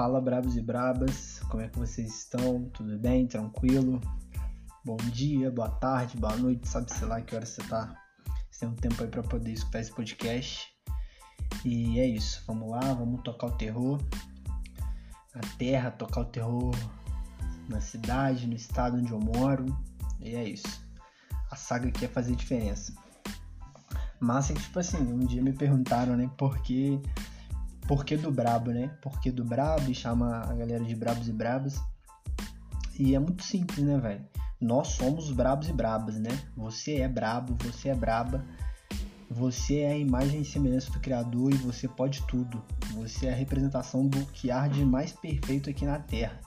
Fala brabos e brabas, como é que vocês estão? Tudo bem? Tranquilo? Bom dia, boa tarde, boa noite, sabe sei lá que hora você tá? Você tem um tempo aí para poder escutar esse podcast. E é isso, vamos lá, vamos tocar o terror na terra, tocar o terror na cidade, no estado onde eu moro. E é isso. A saga quer fazer diferença. Mas é que, tipo assim, um dia me perguntaram, né, por que porquê do brabo, né? Porquê do brabo e chama a galera de brabos e brabas. E é muito simples, né, velho? Nós somos brabos e brabas, né? Você é brabo, você é braba. Você é a imagem e semelhança do Criador e você pode tudo. Você é a representação do que há de mais perfeito aqui na Terra.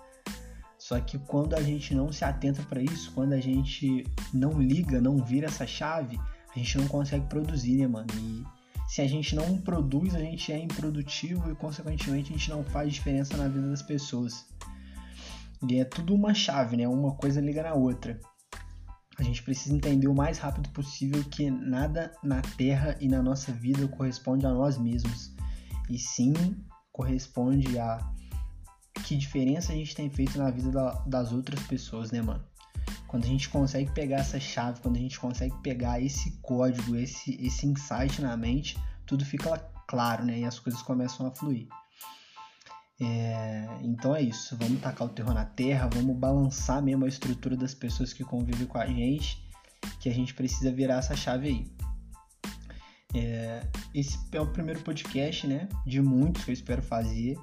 Só que quando a gente não se atenta para isso, quando a gente não liga, não vira essa chave, a gente não consegue produzir, né, mano? E se a gente não produz, a gente é improdutivo e, consequentemente, a gente não faz diferença na vida das pessoas. E é tudo uma chave, né? Uma coisa liga na outra. A gente precisa entender o mais rápido possível que nada na Terra e na nossa vida corresponde a nós mesmos. E sim corresponde a que diferença a gente tem feito na vida das outras pessoas, né, mano? Quando a gente consegue pegar essa chave, quando a gente consegue pegar esse código, esse, esse insight na mente, tudo fica claro, né? E as coisas começam a fluir. É, então é isso, vamos tacar o terror na terra, vamos balançar mesmo a estrutura das pessoas que convivem com a gente, que a gente precisa virar essa chave aí. É, esse é o primeiro podcast, né? De muitos que eu espero fazer.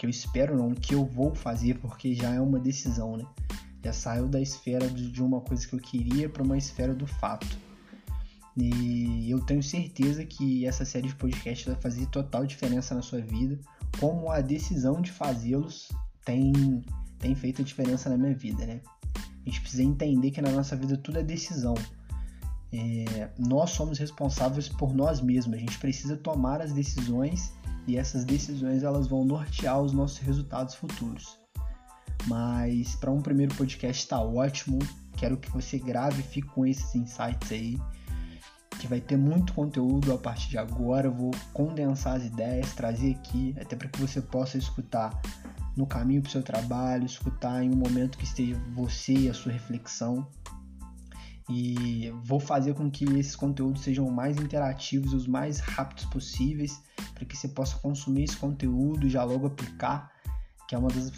Que eu espero não, que eu vou fazer, porque já é uma decisão, né? Já saiu da esfera de uma coisa que eu queria para uma esfera do fato. E eu tenho certeza que essa série de podcasts vai fazer total diferença na sua vida, como a decisão de fazê-los tem, tem feito a diferença na minha vida, né? A gente precisa entender que na nossa vida tudo é decisão. É, nós somos responsáveis por nós mesmos. A gente precisa tomar as decisões e essas decisões elas vão nortear os nossos resultados futuros. Mas para um primeiro podcast está ótimo. Quero que você grave e fique com esses insights aí. Que vai ter muito conteúdo a partir de agora. Eu vou condensar as ideias, trazer aqui, até para que você possa escutar no caminho para o seu trabalho, escutar em um momento que esteja você e a sua reflexão. E vou fazer com que esses conteúdos sejam mais interativos os mais rápidos possíveis, para que você possa consumir esse conteúdo e já logo aplicar, que é uma das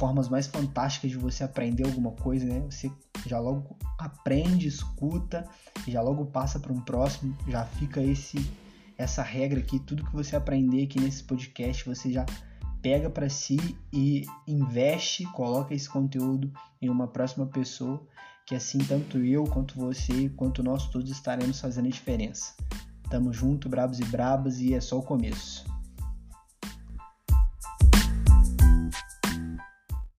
formas mais fantásticas de você aprender alguma coisa, né? Você já logo aprende, escuta, já logo passa para um próximo, já fica esse essa regra aqui, tudo que você aprender aqui nesse podcast, você já pega para si e investe, coloca esse conteúdo em uma próxima pessoa, que assim tanto eu quanto você, quanto nós todos estaremos fazendo a diferença. Tamo junto, brabos e brabas, e é só o começo.